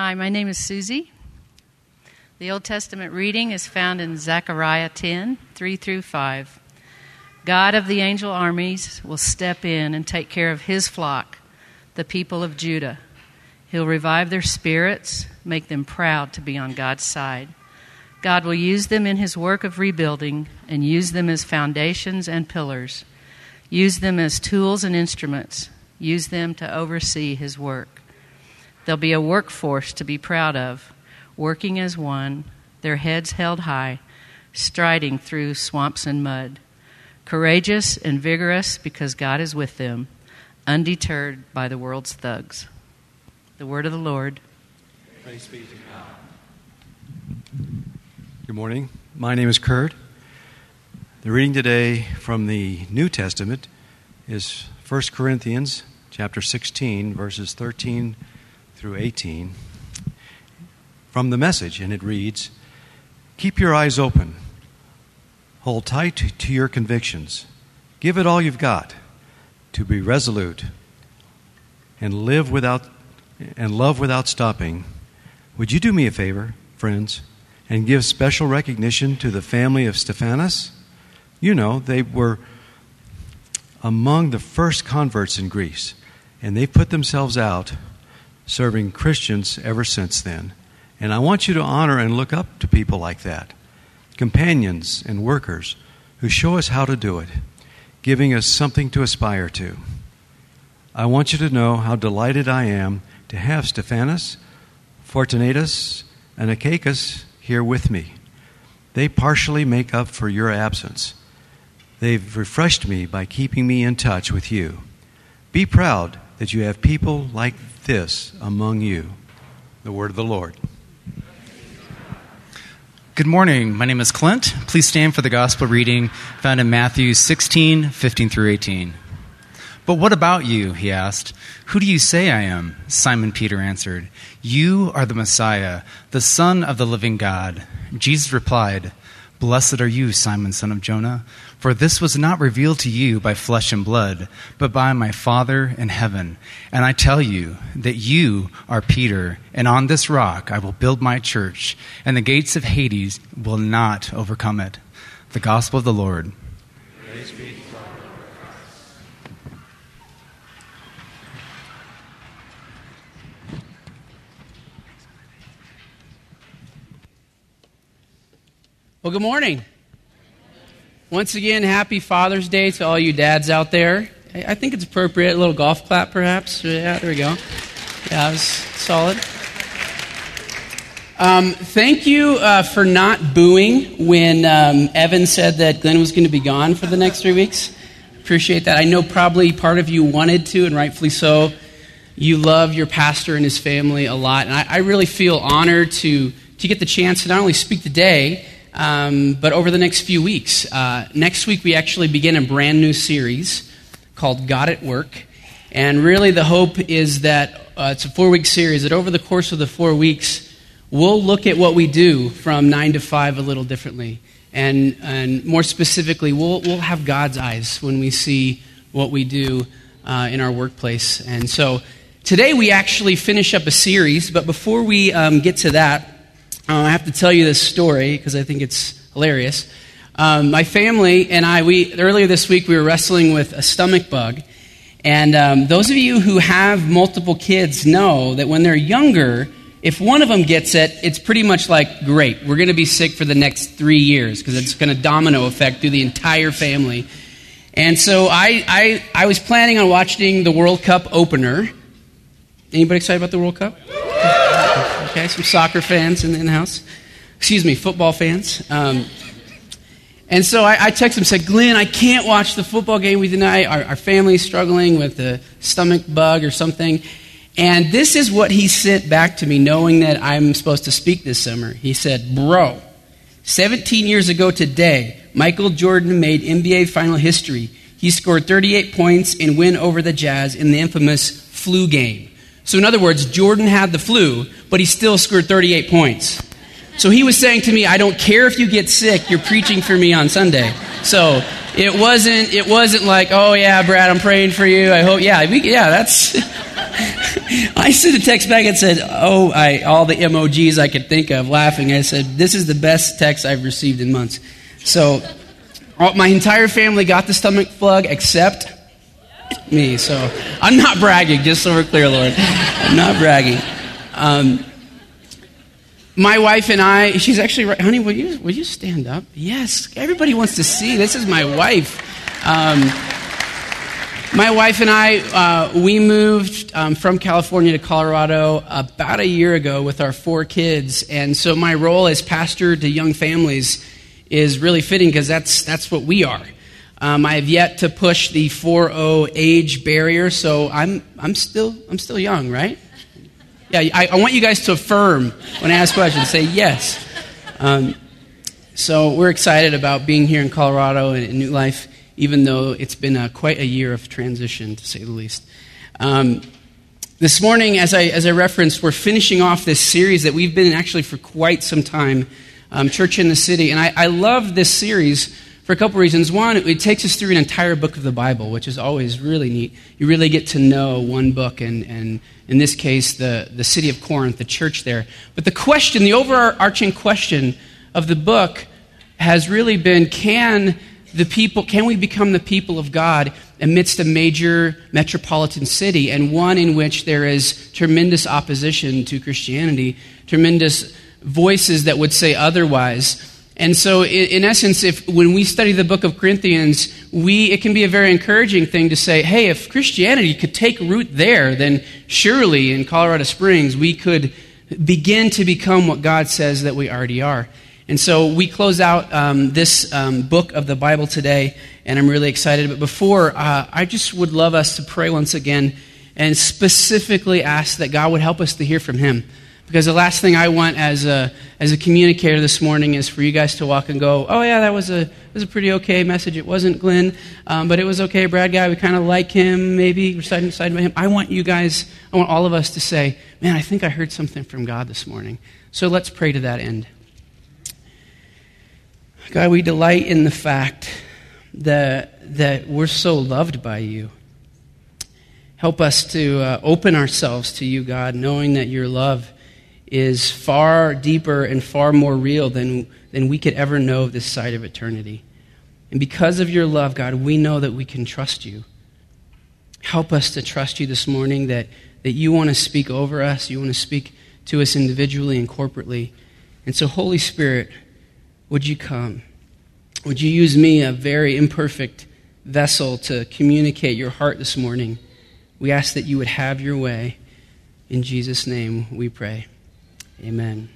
Hi, my name is Susie. The Old Testament reading is found in Zechariah 10 3 through 5. God of the angel armies will step in and take care of his flock, the people of Judah. He'll revive their spirits, make them proud to be on God's side. God will use them in his work of rebuilding and use them as foundations and pillars, use them as tools and instruments, use them to oversee his work. There'll be a workforce to be proud of, working as one, their heads held high, striding through swamps and mud. Courageous and vigorous because God is with them, undeterred by the world's thugs. The word of the Lord. Praise be to God. Good morning. My name is Kurt. The reading today from the New Testament is 1 Corinthians chapter 16 verses 13 through 18 from the message, and it reads Keep your eyes open, hold tight to your convictions, give it all you've got to be resolute and live without and love without stopping. Would you do me a favor, friends, and give special recognition to the family of Stephanas? You know, they were among the first converts in Greece, and they put themselves out serving Christians ever since then. And I want you to honor and look up to people like that companions and workers who show us how to do it, giving us something to aspire to. I want you to know how delighted I am to have Stephanas, Fortunatus, and Achaicus here with me. They partially make up for your absence. They've refreshed me by keeping me in touch with you. Be proud that you have people like this among you. The word of the Lord. Good morning. My name is Clint. Please stand for the gospel reading found in Matthew 16, 15 through 18. But what about you? He asked. Who do you say I am? Simon Peter answered. You are the Messiah, the Son of the living God. Jesus replied, Blessed are you, Simon, son of Jonah, for this was not revealed to you by flesh and blood, but by my Father in heaven. And I tell you that you are Peter, and on this rock I will build my church, and the gates of Hades will not overcome it. The Gospel of the Lord. Well, good morning. Once again, happy Father's Day to all you dads out there. I think it's appropriate. A little golf clap, perhaps. Yeah, there we go. Yeah, it was solid. Um, thank you uh, for not booing when um, Evan said that Glenn was going to be gone for the next three weeks. Appreciate that. I know probably part of you wanted to, and rightfully so. You love your pastor and his family a lot, and I, I really feel honored to to get the chance to not only speak today um, but over the next few weeks. Uh, next week, we actually begin a brand new series called God at Work. And really, the hope is that uh, it's a four week series, that over the course of the four weeks, we'll look at what we do from nine to five a little differently. And, and more specifically, we'll, we'll have God's eyes when we see what we do uh, in our workplace. And so today we actually finish up a series, but before we um, get to that, uh, I have to tell you this story because I think it's hilarious. Um, my family and I, we earlier this week we were wrestling with a stomach bug, and um, those of you who have multiple kids know that when they're younger, if one of them gets it, it's pretty much like great. We're going to be sick for the next three years because it's going to domino effect through the entire family. And so I, I, I was planning on watching the World Cup opener. Anybody excited about the World Cup? Okay, some soccer fans in the house. Excuse me, football fans. Um, and so I, I texted him said, Glenn, I can't watch the football game with you tonight. Our, our family's struggling with a stomach bug or something. And this is what he sent back to me, knowing that I'm supposed to speak this summer. He said, Bro, 17 years ago today, Michael Jordan made NBA final history. He scored 38 points and win over the Jazz in the infamous flu game. So, in other words, Jordan had the flu, but he still scored 38 points. So he was saying to me, I don't care if you get sick, you're preaching for me on Sunday. So it wasn't, it wasn't like, oh yeah, Brad, I'm praying for you. I hope, yeah, we, yeah, that's. I sent a text back and said, "Oh, I, all the emojis I could think of, laughing." I said, "This is the best text I've received in months." So, my entire family got the stomach plug except me. So, I'm not bragging, just so we're clear, Lord. I'm not bragging. Um, my wife and I, she's actually right. Honey, will you, will you stand up? Yes, everybody wants to see. This is my wife. Um, my wife and I, uh, we moved um, from California to Colorado about a year ago with our four kids. And so my role as pastor to young families is really fitting because that's, that's what we are. Um, I have yet to push the 4-0 age barrier, so I'm, I'm, still, I'm still young, right? Yeah, I, I want you guys to affirm when I ask questions. Say yes. Um, so we're excited about being here in Colorado and in New Life even though it's been a, quite a year of transition, to say the least. Um, this morning, as I, as I referenced, we're finishing off this series that we've been in actually for quite some time, um, Church in the City. And I, I love this series for a couple reasons. One, it takes us through an entire book of the Bible, which is always really neat. You really get to know one book, and, and in this case, the, the city of Corinth, the church there. But the question, the overarching question of the book has really been can the people, can we become the people of God amidst a major metropolitan city and one in which there is tremendous opposition to Christianity, tremendous voices that would say otherwise? And so, in, in, essence, if when we study the book of Corinthians, we, it can be a very encouraging thing to say, hey, if Christianity could take root there, then surely in Colorado Springs we could begin to become what God says that we already are. And so we close out um, this um, book of the Bible today, and I'm really excited. But before, uh, I just would love us to pray once again and specifically ask that God would help us to hear from Him. Because the last thing I want as a, as a communicator this morning is for you guys to walk and go, oh, yeah, that was a, was a pretty okay message. It wasn't Glenn, um, but it was okay. Brad guy, we kind of like him, maybe we're side by him. I want you guys, I want all of us to say, man, I think I heard something from God this morning. So let's pray to that end. God, we delight in the fact that, that we're so loved by you. Help us to uh, open ourselves to you, God, knowing that your love is far deeper and far more real than, than we could ever know of this side of eternity. And because of your love, God, we know that we can trust you. Help us to trust you this morning that, that you want to speak over us, you want to speak to us individually and corporately. And so, Holy Spirit, would you come? Would you use me, a very imperfect vessel, to communicate your heart this morning? We ask that you would have your way. In Jesus' name we pray. Amen.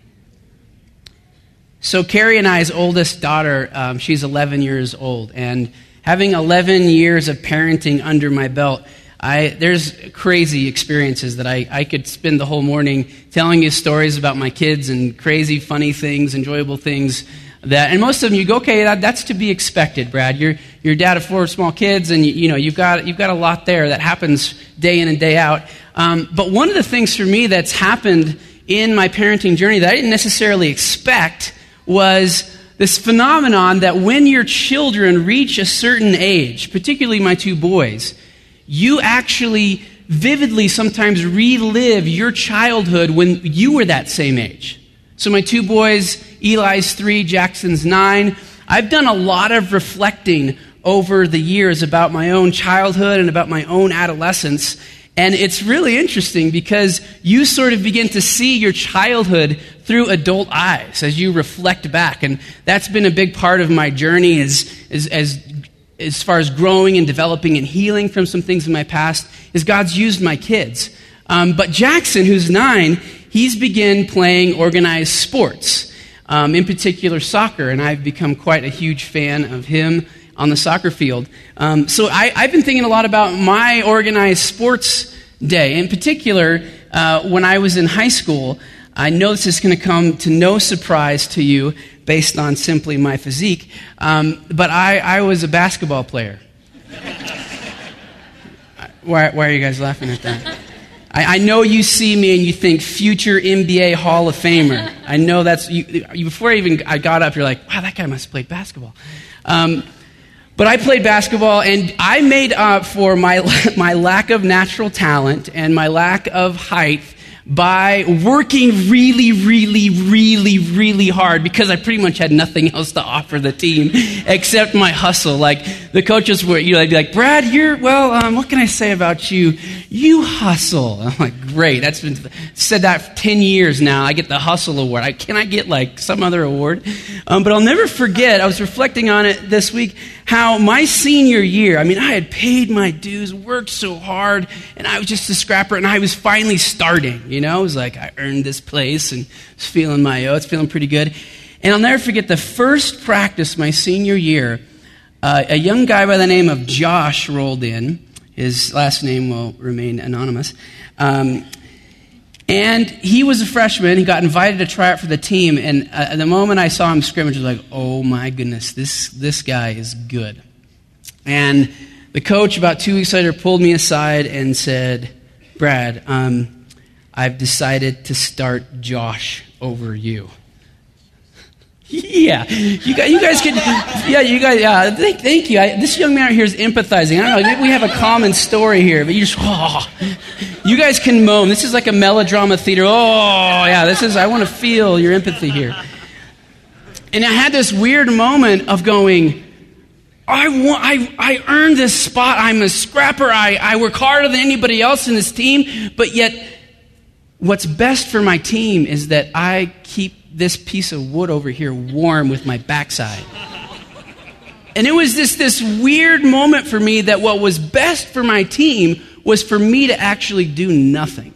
So, Carrie and I's oldest daughter, um, she's 11 years old. And having 11 years of parenting under my belt, I, there's crazy experiences that I, I could spend the whole morning telling you stories about my kids and crazy, funny things, enjoyable things that, and most of them you go, okay, that, that's to be expected, Brad. You're, you're dad of four small kids, and you, you know, you've got, you've got a lot there that happens day in and day out. Um, but one of the things for me that's happened in my parenting journey that I didn't necessarily expect was this phenomenon that when your children reach a certain age, particularly my two boys, you actually vividly sometimes relive your childhood when you were that same age. So, my two boys, Eli's three, Jackson's nine. I've done a lot of reflecting over the years about my own childhood and about my own adolescence. And it's really interesting because you sort of begin to see your childhood through adult eyes as you reflect back. And that's been a big part of my journey as, as, as, as far as growing and developing and healing from some things in my past, is God's used my kids. Um, but Jackson, who's nine, he's begun playing organized sports, um, in particular soccer, and I've become quite a huge fan of him on the soccer field. Um, so I, have been thinking a lot about my organized sports day. In particular, uh, when I was in high school, I know this is going to come to no surprise to you based on simply my physique, um, but I, I was a basketball player. why, why are you guys laughing at that? I, know you see me and you think future NBA Hall of Famer. I know that's, you, before I even I got up, you're like, wow, that guy must played basketball. Um, But I played basketball and I made up for my, my lack of natural talent and my lack of height by working really, really, really, really hard because I pretty much had nothing else to offer the team except my hustle. Like the coaches were, you know, they'd be like, Brad, you're, well, um, what can I say about you? You hustle. I'm like, great. That's been said that for 10 years now. I get the hustle award. I, can I get like some other award? Um, but I'll never forget, I was reflecting on it this week, how my senior year, I mean, I had paid my dues, worked so hard, and I was just a scrapper, and I was finally starting. You know, it was like I earned this place and was feeling my, it's feeling pretty good. And I'll never forget the first practice my senior year. Uh, a young guy by the name of Josh rolled in. His last name will remain anonymous. Um, and he was a freshman. He got invited to try out for the team. And uh, the moment I saw him scrimmage, I was like, oh my goodness, this, this guy is good. And the coach, about two weeks later, pulled me aside and said, Brad, um, I've decided to start Josh over you. Yeah, you guys, you guys. Yeah, you guys. Yeah, thank, thank you. I, this young man right here is empathizing. I don't know. Maybe we have a common story here, but you just. Oh, you guys can moan. This is like a melodrama theater. Oh, yeah. This is. I want to feel your empathy here. And I had this weird moment of going. I want. I I earned this spot. I'm a scrapper. I I work harder than anybody else in this team, but yet What's best for my team is that I keep this piece of wood over here warm with my backside. And it was this, this weird moment for me that what was best for my team was for me to actually do nothing.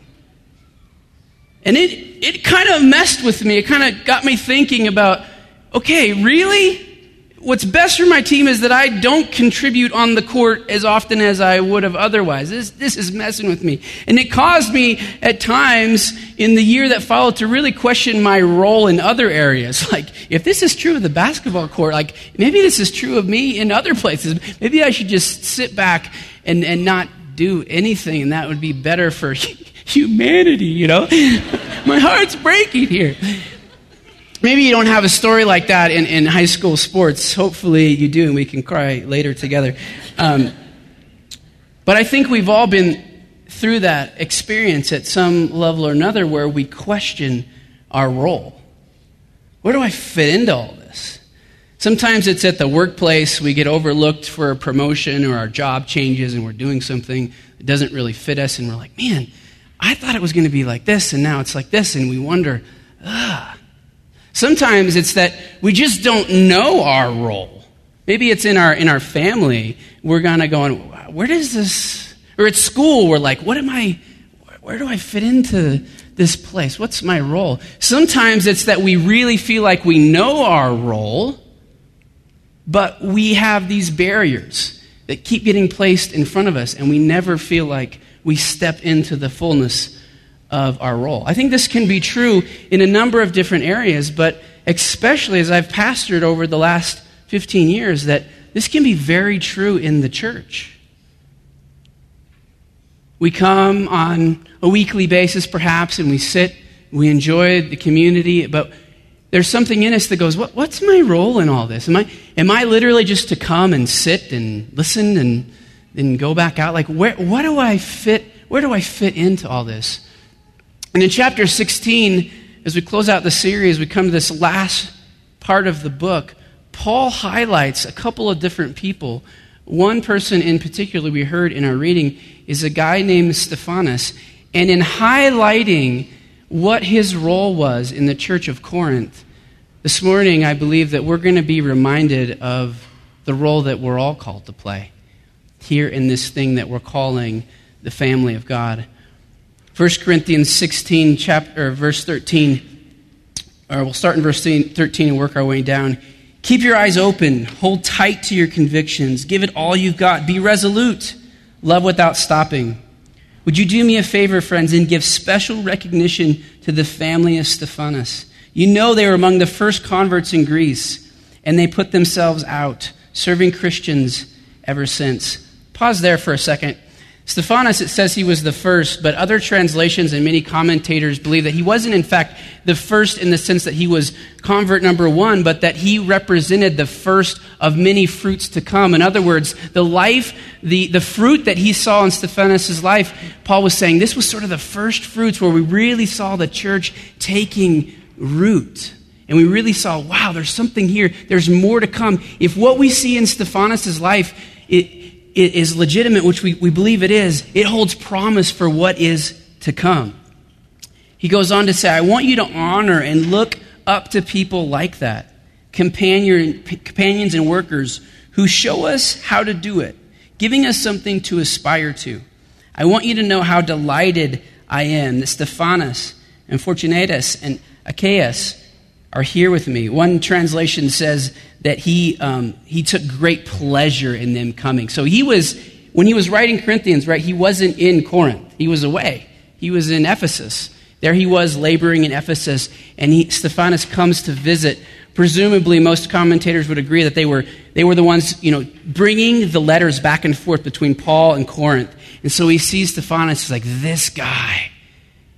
And it, it kind of messed with me. It kind of got me thinking about okay, really? What's best for my team is that I don't contribute on the court as often as I would have otherwise. This, this is messing with me. And it caused me at times in the year that followed to really question my role in other areas. Like, if this is true of the basketball court, like, maybe this is true of me in other places. Maybe I should just sit back and, and not do anything, and that would be better for humanity, you know? my heart's breaking here. Maybe you don't have a story like that in, in high school sports. Hopefully you do, and we can cry later together. Um, but I think we've all been through that experience at some level or another where we question our role. Where do I fit into all this? Sometimes it's at the workplace, we get overlooked for a promotion or our job changes and we're doing something that doesn't really fit us, and we're like, man, I thought it was going to be like this, and now it's like this, and we wonder, ah. Sometimes it's that we just don't know our role. Maybe it's in our, in our family. We're kind of going, where does this, or at school, we're like, what am I, where do I fit into this place? What's my role? Sometimes it's that we really feel like we know our role, but we have these barriers that keep getting placed in front of us, and we never feel like we step into the fullness of our role. I think this can be true in a number of different areas, but especially as I've pastored over the last 15 years, that this can be very true in the church. We come on a weekly basis, perhaps, and we sit, we enjoy the community, but there's something in us that goes, what, What's my role in all this? Am I, am I literally just to come and sit and listen and then go back out? Like, where, what do I fit? Where do I fit into all this? And in chapter 16, as we close out the series, we come to this last part of the book. Paul highlights a couple of different people. One person in particular we heard in our reading is a guy named Stephanas. And in highlighting what his role was in the church of Corinth, this morning I believe that we're going to be reminded of the role that we're all called to play here in this thing that we're calling the family of God. 1 Corinthians 16, chapter, verse 13, or we'll start in verse 13 and work our way down. Keep your eyes open, hold tight to your convictions, give it all you've got, be resolute, love without stopping. Would you do me a favor, friends, and give special recognition to the family of Stephanas? You know they were among the first converts in Greece, and they put themselves out, serving Christians ever since. Pause there for a second. Stephanas, it says he was the first, but other translations and many commentators believe that he wasn't, in fact, the first in the sense that he was convert number one, but that he represented the first of many fruits to come. In other words, the life, the, the fruit that he saw in Stephanas' life, Paul was saying this was sort of the first fruits where we really saw the church taking root. And we really saw, wow, there's something here. There's more to come. If what we see in Stephanas' life, it, is legitimate, which we, we believe it is, it holds promise for what is to come. He goes on to say, I want you to honor and look up to people like that, companion, companions and workers who show us how to do it, giving us something to aspire to. I want you to know how delighted I am that Stephanas and Fortunatus and Achaeus are here with me. One translation says that he, um, he took great pleasure in them coming. So he was, when he was writing Corinthians, right, he wasn't in Corinth. He was away. He was in Ephesus. There he was laboring in Ephesus, and he, Stephanas comes to visit. Presumably, most commentators would agree that they were, they were the ones, you know, bringing the letters back and forth between Paul and Corinth. And so he sees Stephanas, he's like, this guy.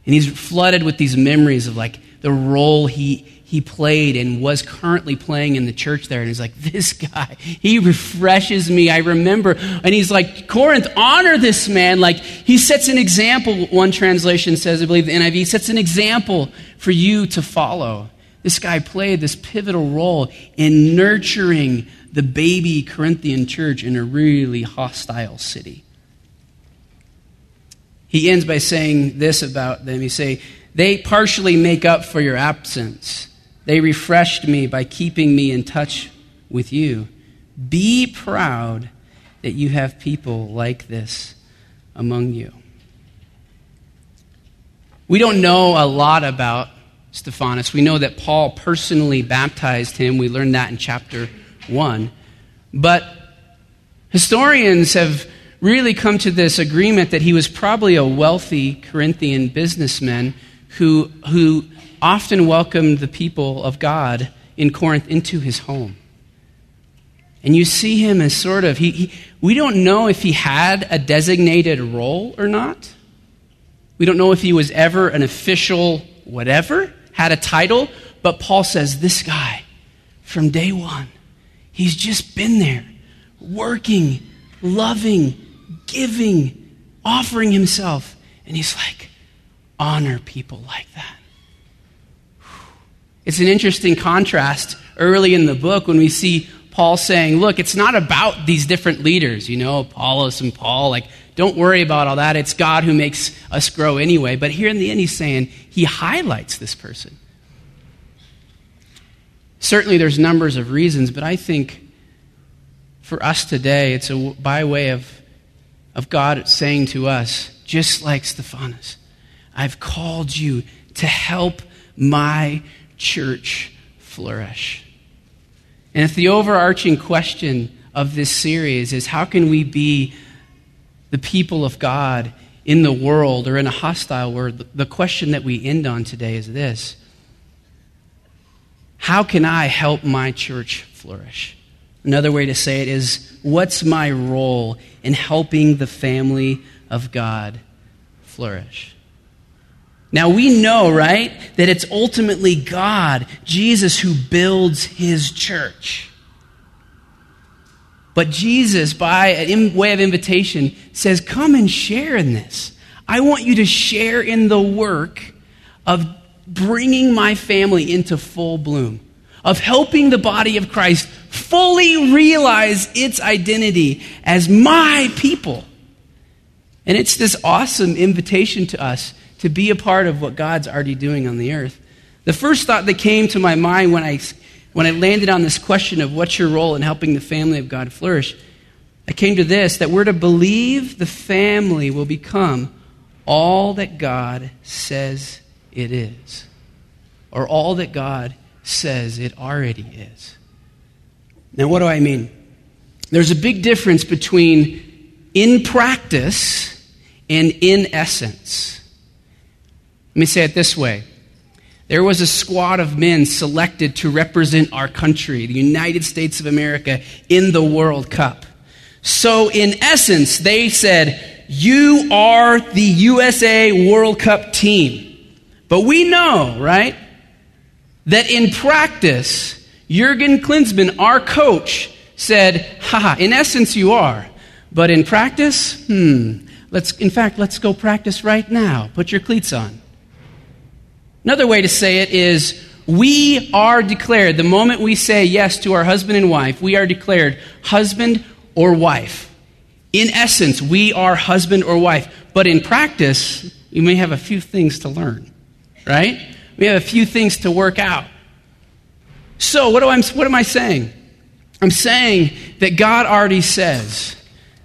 And he's flooded with these memories of like the role he, he played and was currently playing in the church there. And he's like, This guy, he refreshes me. I remember. And he's like, Corinth, honor this man. Like, he sets an example, one translation says, I believe the NIV, sets an example for you to follow. This guy played this pivotal role in nurturing the baby Corinthian church in a really hostile city. He ends by saying this about them. He say, they partially make up for your absence. They refreshed me by keeping me in touch with you. Be proud that you have people like this among you. We don't know a lot about Stephanas. We know that Paul personally baptized him. We learned that in chapter 1. But historians have really come to this agreement that he was probably a wealthy Corinthian businessman who, who often welcomed the people of God in Corinth into his home. And you see him as sort of, he, he, we don't know if he had a designated role or not. We don't know if he was ever an official whatever, had a title, but Paul says this guy, from day one, he's just been there, working, loving, giving, offering himself. And he's like, honor people like that. It's an interesting contrast early in the book when we see Paul saying, Look, it's not about these different leaders, you know, Apollos and Paul. Like, don't worry about all that. It's God who makes us grow anyway. But here in the end, he's saying he highlights this person. Certainly, there's numbers of reasons, but I think for us today, it's a, by way of, of God saying to us, just like Stephanas, I've called you to help my church flourish? And if the overarching question of this series is how can we be the people of God in the world or in a hostile world, the question that we end on today is this How can I help my church flourish? Another way to say it is what's my role in helping the family of God flourish? Now we know, right, that it's ultimately God, Jesus, who builds his church. But Jesus, by way of invitation, says, Come and share in this. I want you to share in the work of bringing my family into full bloom, of helping the body of Christ fully realize its identity as my people. And it's this awesome invitation to us to be a part of what God's already doing on the earth. The first thought that came to my mind when I, when I landed on this question of what's your role in helping the family of God flourish, I came to this that we're to believe the family will become all that God says it is, or all that God says it already is. Now, what do I mean? There's a big difference between in practice and in essence. Let me say it this way there was a squad of men selected to represent our country, the United States of America, in the World Cup. So, in essence, they said, You are the USA World Cup team. But we know, right, that in practice, Jurgen Klinsmann, our coach, said, haha, in essence, you are. But in practice, hmm, let's, in fact, let's go practice right now. Put your cleats on. Another way to say it is, we are declared, the moment we say yes to our husband and wife, we are declared husband or wife. In essence, we are husband or wife. But in practice, we may have a few things to learn, right? We have a few things to work out. So, what, do I, what am I saying? I'm saying that God already says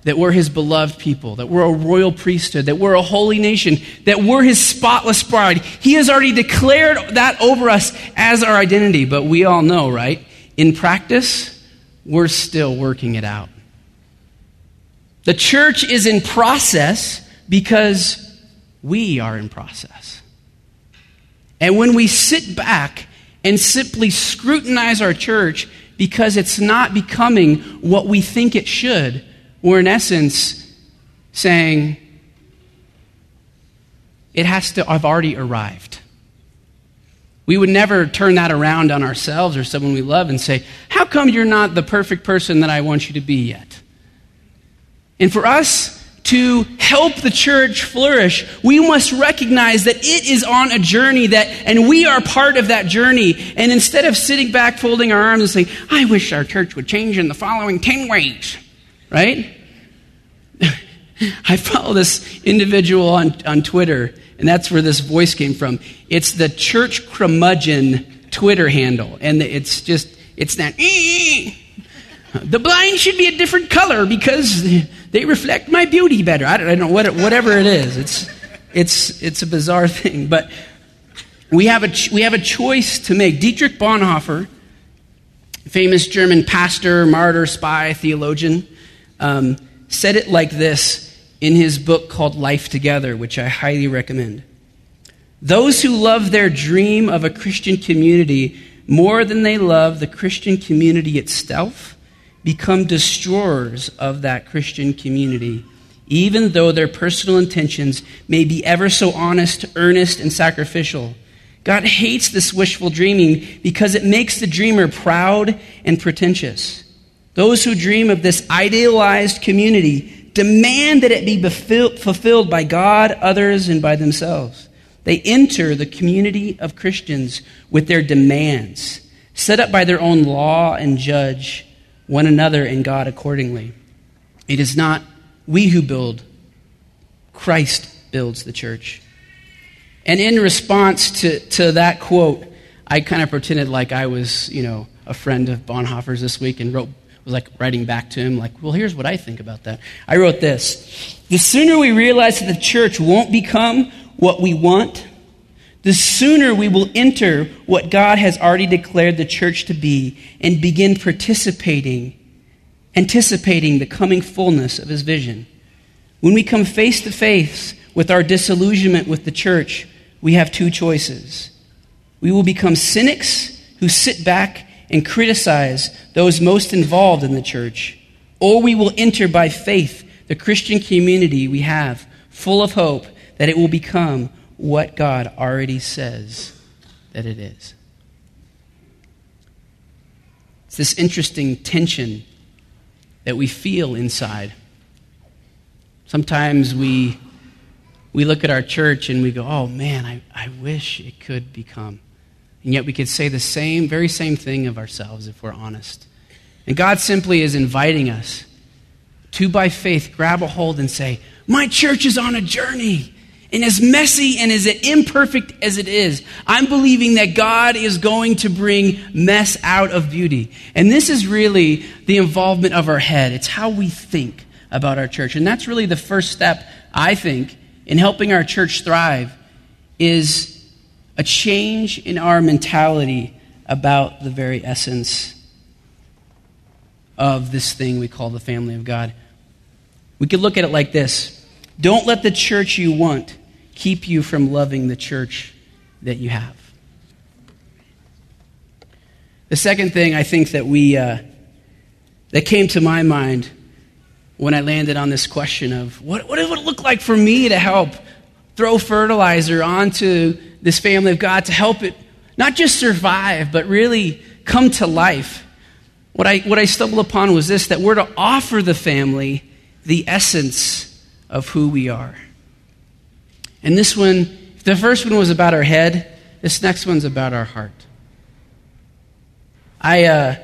that we're his beloved people, that we're a royal priesthood, that we're a holy nation, that we're his spotless bride. He has already declared that over us as our identity, but we all know, right? In practice, we're still working it out. The church is in process because we are in process. And when we sit back and simply scrutinize our church because it's not becoming what we think it should, we're in essence saying it has to, I've already arrived. We would never turn that around on ourselves or someone we love and say, How come you're not the perfect person that I want you to be yet? And for us to help the church flourish, we must recognize that it is on a journey that, and we are part of that journey. And instead of sitting back, folding our arms and saying, I wish our church would change in the following 10 ways, right? I follow this individual on, on Twitter, and that's where this voice came from. It's the church curmudgeon Twitter handle, and it's just, it's that, the blind should be a different color because they reflect my beauty better. I don't, I don't know, what, whatever it is. It's, it's, it's a bizarre thing. But we have, a, we have a choice to make. Dietrich Bonhoeffer, famous German pastor, martyr, spy, theologian, um, said it like this in his book called Life Together, which I highly recommend. Those who love their dream of a Christian community more than they love the Christian community itself become destroyers of that Christian community, even though their personal intentions may be ever so honest, earnest, and sacrificial. God hates this wishful dreaming because it makes the dreamer proud and pretentious. Those who dream of this idealized community demand that it be fulfilled by God, others, and by themselves. They enter the community of Christians with their demands, set up by their own law and judge one another and God accordingly. It is not we who build, Christ builds the church. And in response to, to that quote, I kind of pretended like I was, you know, a friend of Bonhoeffer's this week and wrote, was like writing back to him, like, well, here's what I think about that. I wrote this The sooner we realize that the church won't become what we want, the sooner we will enter what God has already declared the church to be and begin participating, anticipating the coming fullness of his vision. When we come face to face with our disillusionment with the church, we have two choices. We will become cynics who sit back and criticize those most involved in the church, or we will enter by faith the Christian community we have, full of hope that it will become what God already says that it is. It's this interesting tension that we feel inside. Sometimes we, we look at our church and we go, oh man, I, I wish it could become. And yet we could say the same, very same thing of ourselves if we're honest. And God simply is inviting us to, by faith, grab a hold and say, My church is on a journey. And as messy and as imperfect as it is, I'm believing that God is going to bring mess out of beauty. And this is really the involvement of our head. It's how we think about our church. And that's really the first step, I think, in helping our church thrive is a change in our mentality about the very essence of this thing we call the family of God. We could look at it like this Don't let the church you want keep you from loving the church that you have. The second thing I think that we uh, that came to my mind when I landed on this question of what, what would it look like for me to help throw fertilizer onto this family of God to help it not just survive, but really come to life. What I, what I stumbled upon was this that we're to offer the family the essence of who we are. And this one, the first one was about our head, this next one's about our heart. I, uh,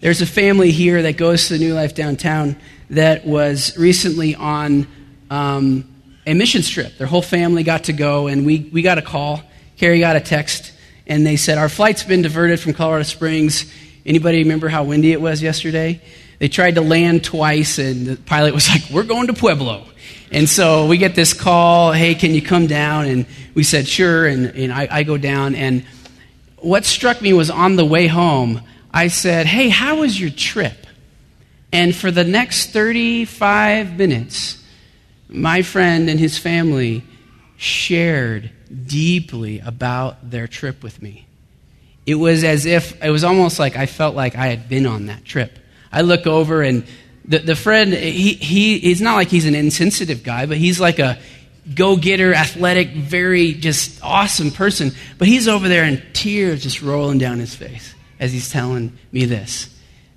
there's a family here that goes to the New Life downtown that was recently on um, a mission trip. Their whole family got to go, and we, we got a call. Carrie got a text, and they said, Our flight's been diverted from Colorado Springs. Anybody remember how windy it was yesterday? They tried to land twice, and the pilot was like, We're going to Pueblo. And so we get this call, Hey, can you come down? And we said, Sure. And, and I, I go down. And what struck me was on the way home, I said, Hey, how was your trip? And for the next 35 minutes, my friend and his family shared deeply about their trip with me. It was as if, it was almost like I felt like I had been on that trip. I look over and the, the friend, he, he, he's not like he's an insensitive guy, but he's like a go getter, athletic, very just awesome person. But he's over there and tears just rolling down his face as he's telling me this.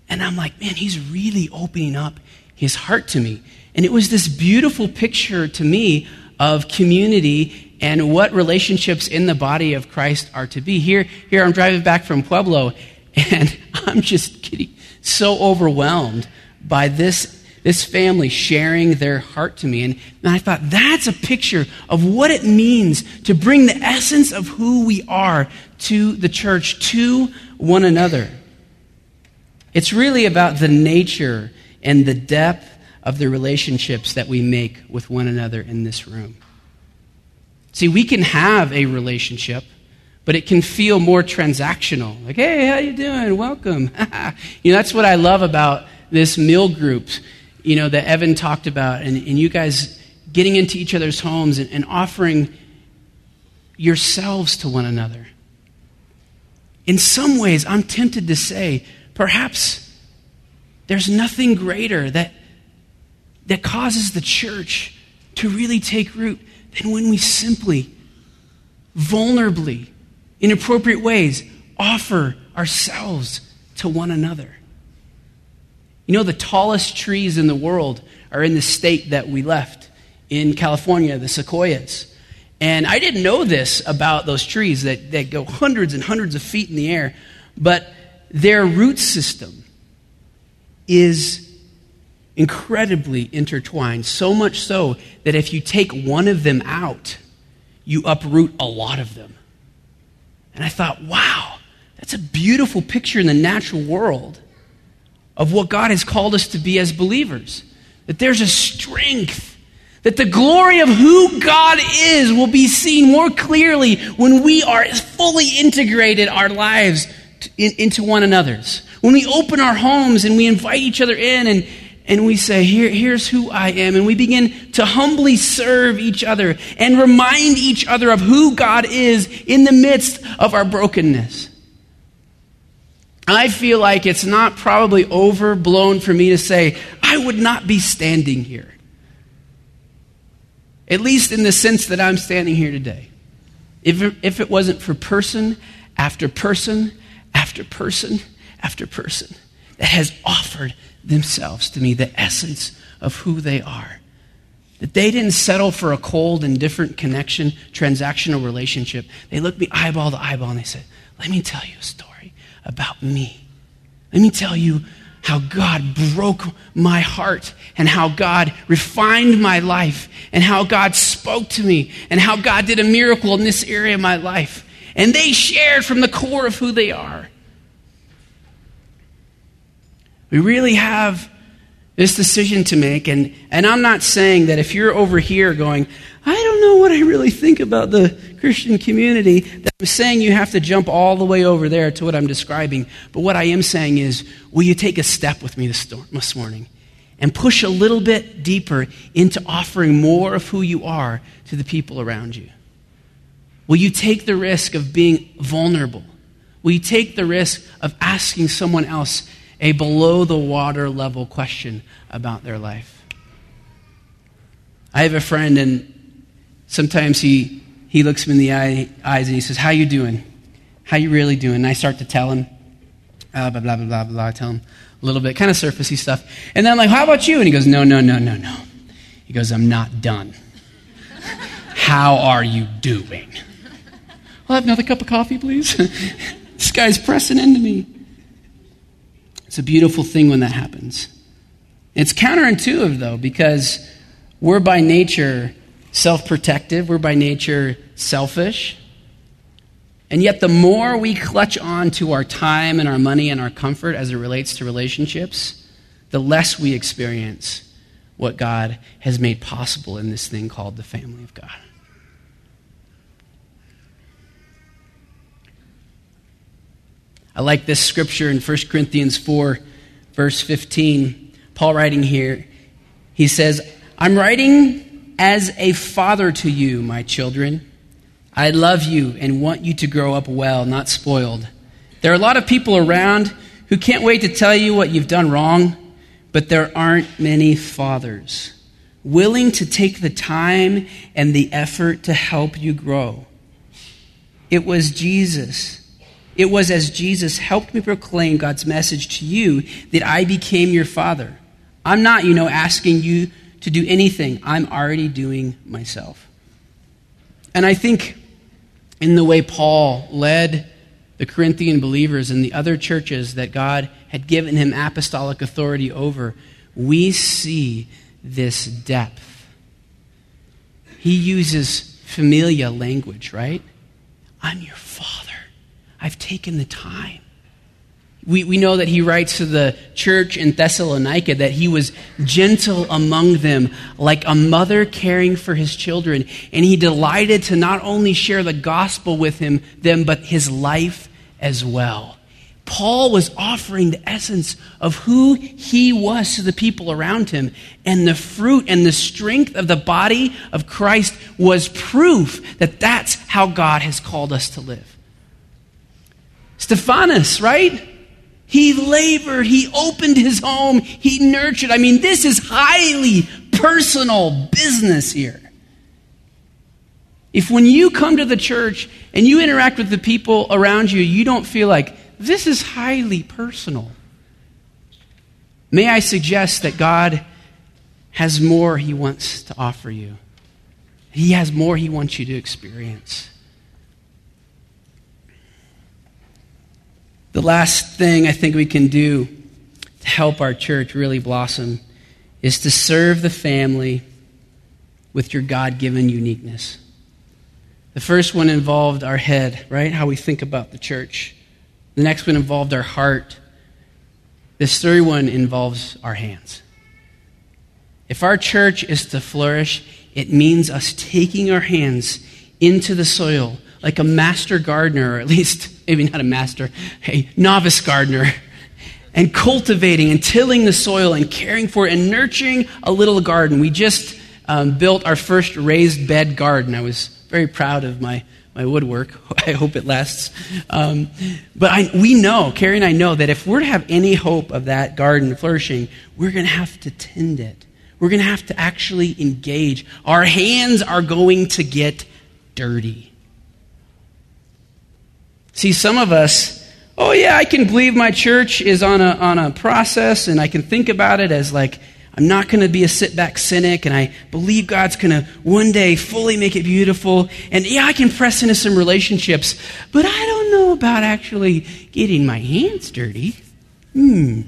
And I'm like, man, he's really opening up his heart to me. And it was this beautiful picture to me of community and what relationships in the body of Christ are to be. Here, here I'm driving back from Pueblo, and I'm just getting so overwhelmed by this, this family sharing their heart to me. And, and I thought, that's a picture of what it means to bring the essence of who we are to the church, to one another. It's really about the nature and the depth of the relationships that we make with one another in this room. See, we can have a relationship, but it can feel more transactional. Like, hey, how you doing? Welcome. you know, that's what I love about this meal group, you know, that Evan talked about, and, and you guys getting into each other's homes and, and offering yourselves to one another. In some ways, I'm tempted to say, perhaps there's nothing greater that that causes the church to really take root than when we simply, vulnerably, in appropriate ways, offer ourselves to one another. You know, the tallest trees in the world are in the state that we left in California, the sequoias. And I didn't know this about those trees that, that go hundreds and hundreds of feet in the air, but their root system is incredibly intertwined, so much so that if you take one of them out, you uproot a lot of them. And I thought, wow, that's a beautiful picture in the natural world of what God has called us to be as believers. That there's a strength, that the glory of who God is will be seen more clearly when we are fully integrated our lives to, in, into one another's. When we open our homes and we invite each other in and, and we say, Here, Here's who I am. And we begin to humbly serve each other and remind each other of who God is in the midst of our brokenness. I feel like it's not probably overblown for me to say, I would not be standing here. At least in the sense that I'm standing here today. If if it wasn't for person after person after person after person that has offered themselves to me, the essence of who they are. That they didn't settle for a cold, indifferent connection, transactional relationship. They looked me eyeball to eyeball and they said, Let me tell you a story about me. Let me tell you how God broke my heart and how God refined my life and how God spoke to me and how God did a miracle in this area of my life. And they shared from the core of who they are. We really have this decision to make. And, and I'm not saying that if you're over here going, I don't know what I really think about the Christian community, that I'm saying you have to jump all the way over there to what I'm describing. But what I am saying is, will you take a step with me this, this morning and push a little bit deeper into offering more of who you are to the people around you? Will you take the risk of being vulnerable? Will you take the risk of asking someone else a below the water level question about their life. I have a friend, and sometimes he, he looks me in the eye, eyes and he says, How you doing? How you really doing? And I start to tell him, uh, blah, blah, blah, blah, blah. I tell him a little bit, kind of surfacey stuff. And then I'm like, How about you? And he goes, No, no, no, no, no. He goes, I'm not done. How are you doing? I'll have another cup of coffee, please. this guy's pressing into me. It's a beautiful thing when that happens. It's counterintuitive, though, because we're by nature self protective, we're by nature selfish. And yet, the more we clutch on to our time and our money and our comfort as it relates to relationships, the less we experience what God has made possible in this thing called the family of God. I like this scripture in 1 Corinthians 4, verse 15. Paul writing here, he says, I'm writing as a father to you, my children. I love you and want you to grow up well, not spoiled. There are a lot of people around who can't wait to tell you what you've done wrong, but there aren't many fathers willing to take the time and the effort to help you grow. It was Jesus it was as Jesus helped me proclaim God's message to you that I became your father. I'm not, you know, asking you to do anything. I'm already doing myself. And I think in the way Paul led the Corinthian believers and the other churches that God had given him apostolic authority over, we see this depth. He uses familiar language, right? I'm your father. I've taken the time. We, we know that he writes to the church in Thessalonica that he was gentle among them, like a mother caring for his children. And he delighted to not only share the gospel with him, them, but his life as well. Paul was offering the essence of who he was to the people around him. And the fruit and the strength of the body of Christ was proof that that's how God has called us to live. Stephanas, right? He labored, he opened his home, he nurtured. I mean, this is highly personal business here. If when you come to the church and you interact with the people around you, you don't feel like this is highly personal, may I suggest that God has more he wants to offer you? He has more he wants you to experience. The last thing I think we can do to help our church really blossom is to serve the family with your God given uniqueness. The first one involved our head, right? How we think about the church. The next one involved our heart. This third one involves our hands. If our church is to flourish, it means us taking our hands into the soil like a master gardener, or at least maybe not a master, a novice gardener, and cultivating and tilling the soil and caring for it and nurturing a little garden. We just um, built our first raised bed garden. I was very proud of my, my woodwork. I hope it lasts. Um, but I, we know, Carrie and I know, that if we're to have any hope of that garden flourishing, we're going to have to tend it. We're going to have to actually engage. Our hands are going to get dirty. See, some of us, oh yeah, I can believe my church is on a, on a process and I can think about it as like, I'm not going to be a sit back cynic and I believe God's going to one day fully make it beautiful. And yeah, I can press into some relationships, but I don't know about actually getting my hands dirty. Hmm.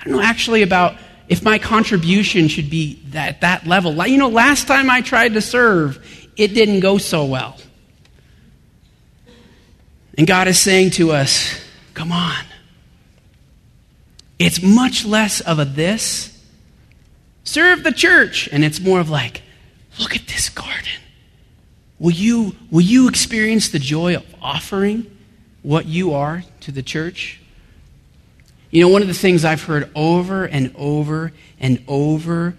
I don't know actually about if my contribution should be at that level. You know, last time I tried to serve, it didn't go so well. And God is saying to us, come on. It's much less of a this. Serve the church. And it's more of like, look at this garden. Will you, will you experience the joy of offering what you are to the church? You know, one of the things I've heard over and over and over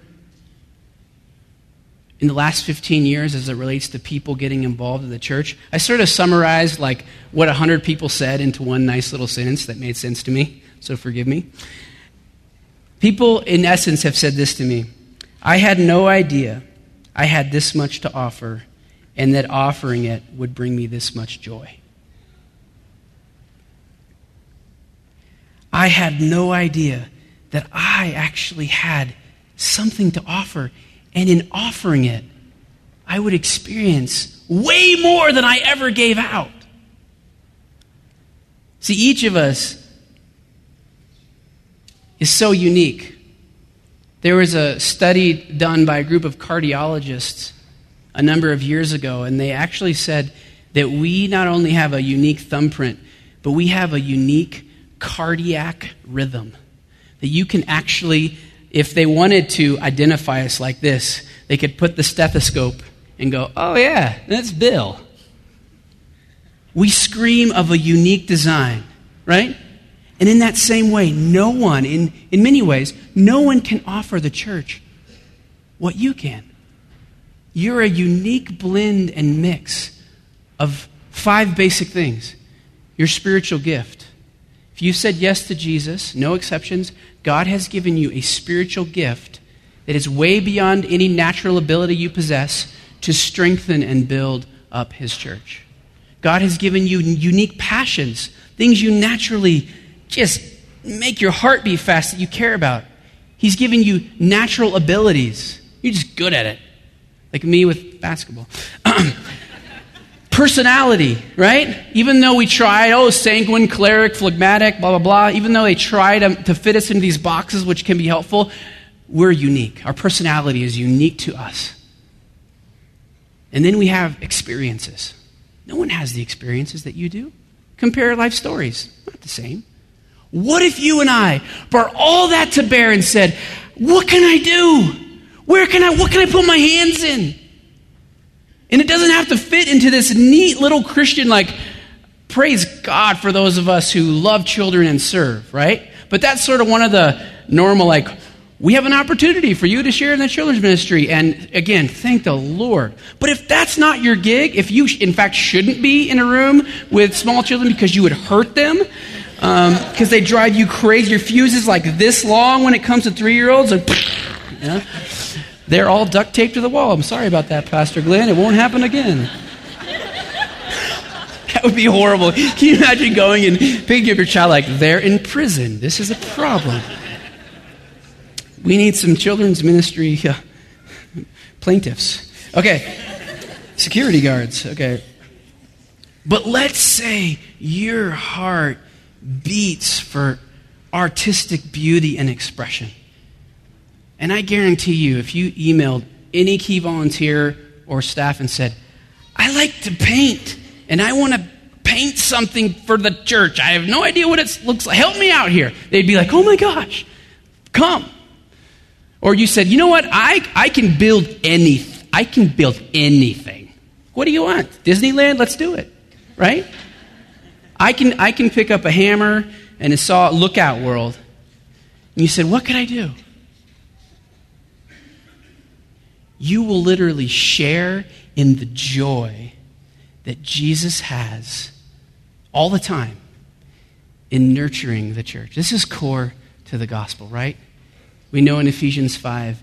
in the last 15 years as it relates to people getting involved in the church, I sort of summarized like what 100 people said into one nice little sentence that made sense to me, so forgive me. People, in essence, have said this to me I had no idea I had this much to offer, and that offering it would bring me this much joy. I had no idea that I actually had something to offer, and in offering it, I would experience way more than I ever gave out. See, each of us is so unique. There was a study done by a group of cardiologists a number of years ago, and they actually said that we not only have a unique thumbprint, but we have a unique cardiac rhythm. That you can actually, if they wanted to identify us like this, they could put the stethoscope and go, oh, yeah, that's Bill. We scream of a unique design, right? And in that same way, no one, in, in many ways, no one can offer the church what you can. You're a unique blend and mix of five basic things your spiritual gift. You said yes to Jesus, no exceptions, God has given you a spiritual gift that is way beyond any natural ability you possess to strengthen and build up His church. God has given you unique passions, things you naturally just make your heart beat fast that you care about. He's given you natural abilities. You're just good at it. Like me with basketball. Personality, right? Even though we try, oh, sanguine, choleric, phlegmatic, blah, blah, blah, even though they try to, to fit us into these boxes, which can be helpful, we're unique. Our personality is unique to us. And then we have experiences. No one has the experiences that you do. Compare life stories, not the same. What if you and I brought all that to bear and said, What can I do? Where can I, what can I put my hands in? And it doesn't have to fit into this neat little Christian, like, praise God for those of us who love children and serve, right? But that's sort of one of the normal, like, we have an opportunity for you to share in the children's ministry. And again, thank the Lord. But if that's not your gig, if you, in fact, shouldn't be in a room with small children because you would hurt them, because um, they drive you crazy. Your fuse is like this long when it comes to three year olds. Yeah, they're all duct taped to the wall. I'm sorry about that, Pastor Glenn. It won't happen again. that would be horrible. Can you imagine going and picking up your child like, they're in prison? This is a problem. We need some children's ministry uh, plaintiffs. Okay. Security guards. Okay. But let's say your heart beats for artistic beauty and expression. And I guarantee you, if you emailed any key volunteer or staff and said, I like to paint and I want to paint something for the church, I have no idea what it looks like, help me out here, they'd be like, oh my gosh, come. Or you said, you know what, I, I can build anything. I can build anything. What do you want? Disneyland? Let's do it. Right? I can, I can pick up a hammer and a saw, lookout world. And you said, What could I do? You will literally share in the joy that Jesus has all the time in nurturing the church. This is core to the gospel, right? We know in Ephesians 5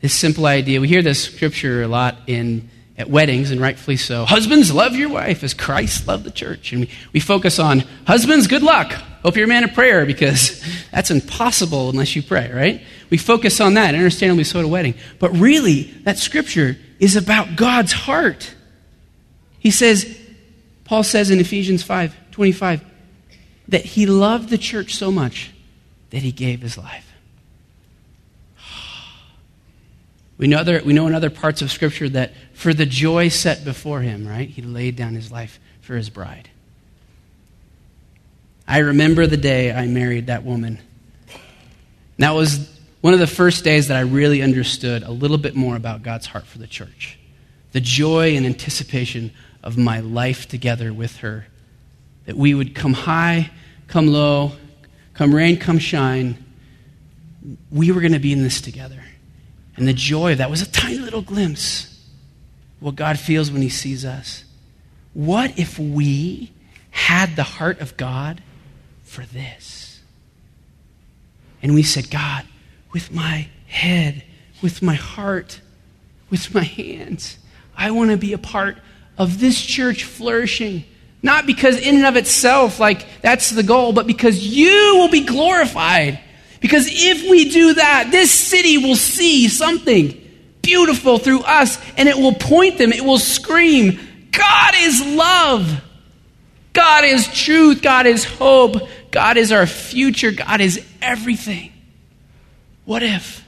this simple idea. We hear this scripture a lot in at weddings, and rightfully so. Husbands, love your wife as Christ loved the church. And we, we focus on husbands, good luck. Hope you're a man of prayer because that's impossible unless you pray, right? We focus on that, understandably so at a wedding. But really, that scripture is about God's heart. He says, Paul says in Ephesians 5 25, that he loved the church so much that he gave his life. We know, other, we know in other parts of Scripture that for the joy set before him, right, he laid down his life for his bride. I remember the day I married that woman. That was one of the first days that I really understood a little bit more about God's heart for the church. The joy and anticipation of my life together with her. That we would come high, come low, come rain, come shine. We were going to be in this together. And the joy of that was a tiny little glimpse what God feels when He sees us. What if we had the heart of God for this? And we said, God, with my head, with my heart, with my hands. I want to be a part of this church flourishing. Not because in and of itself, like that's the goal, but because you will be glorified. Because if we do that, this city will see something beautiful through us and it will point them, it will scream, God is love. God is truth. God is hope. God is our future. God is everything. What if?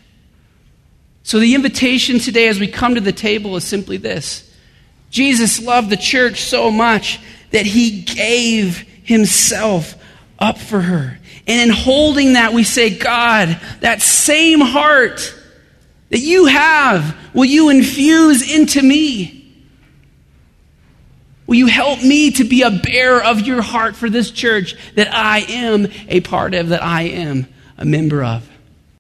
So, the invitation today as we come to the table is simply this Jesus loved the church so much that he gave himself up for her. And in holding that, we say, God, that same heart that you have, will you infuse into me? Will you help me to be a bearer of your heart for this church that I am a part of, that I am a member of?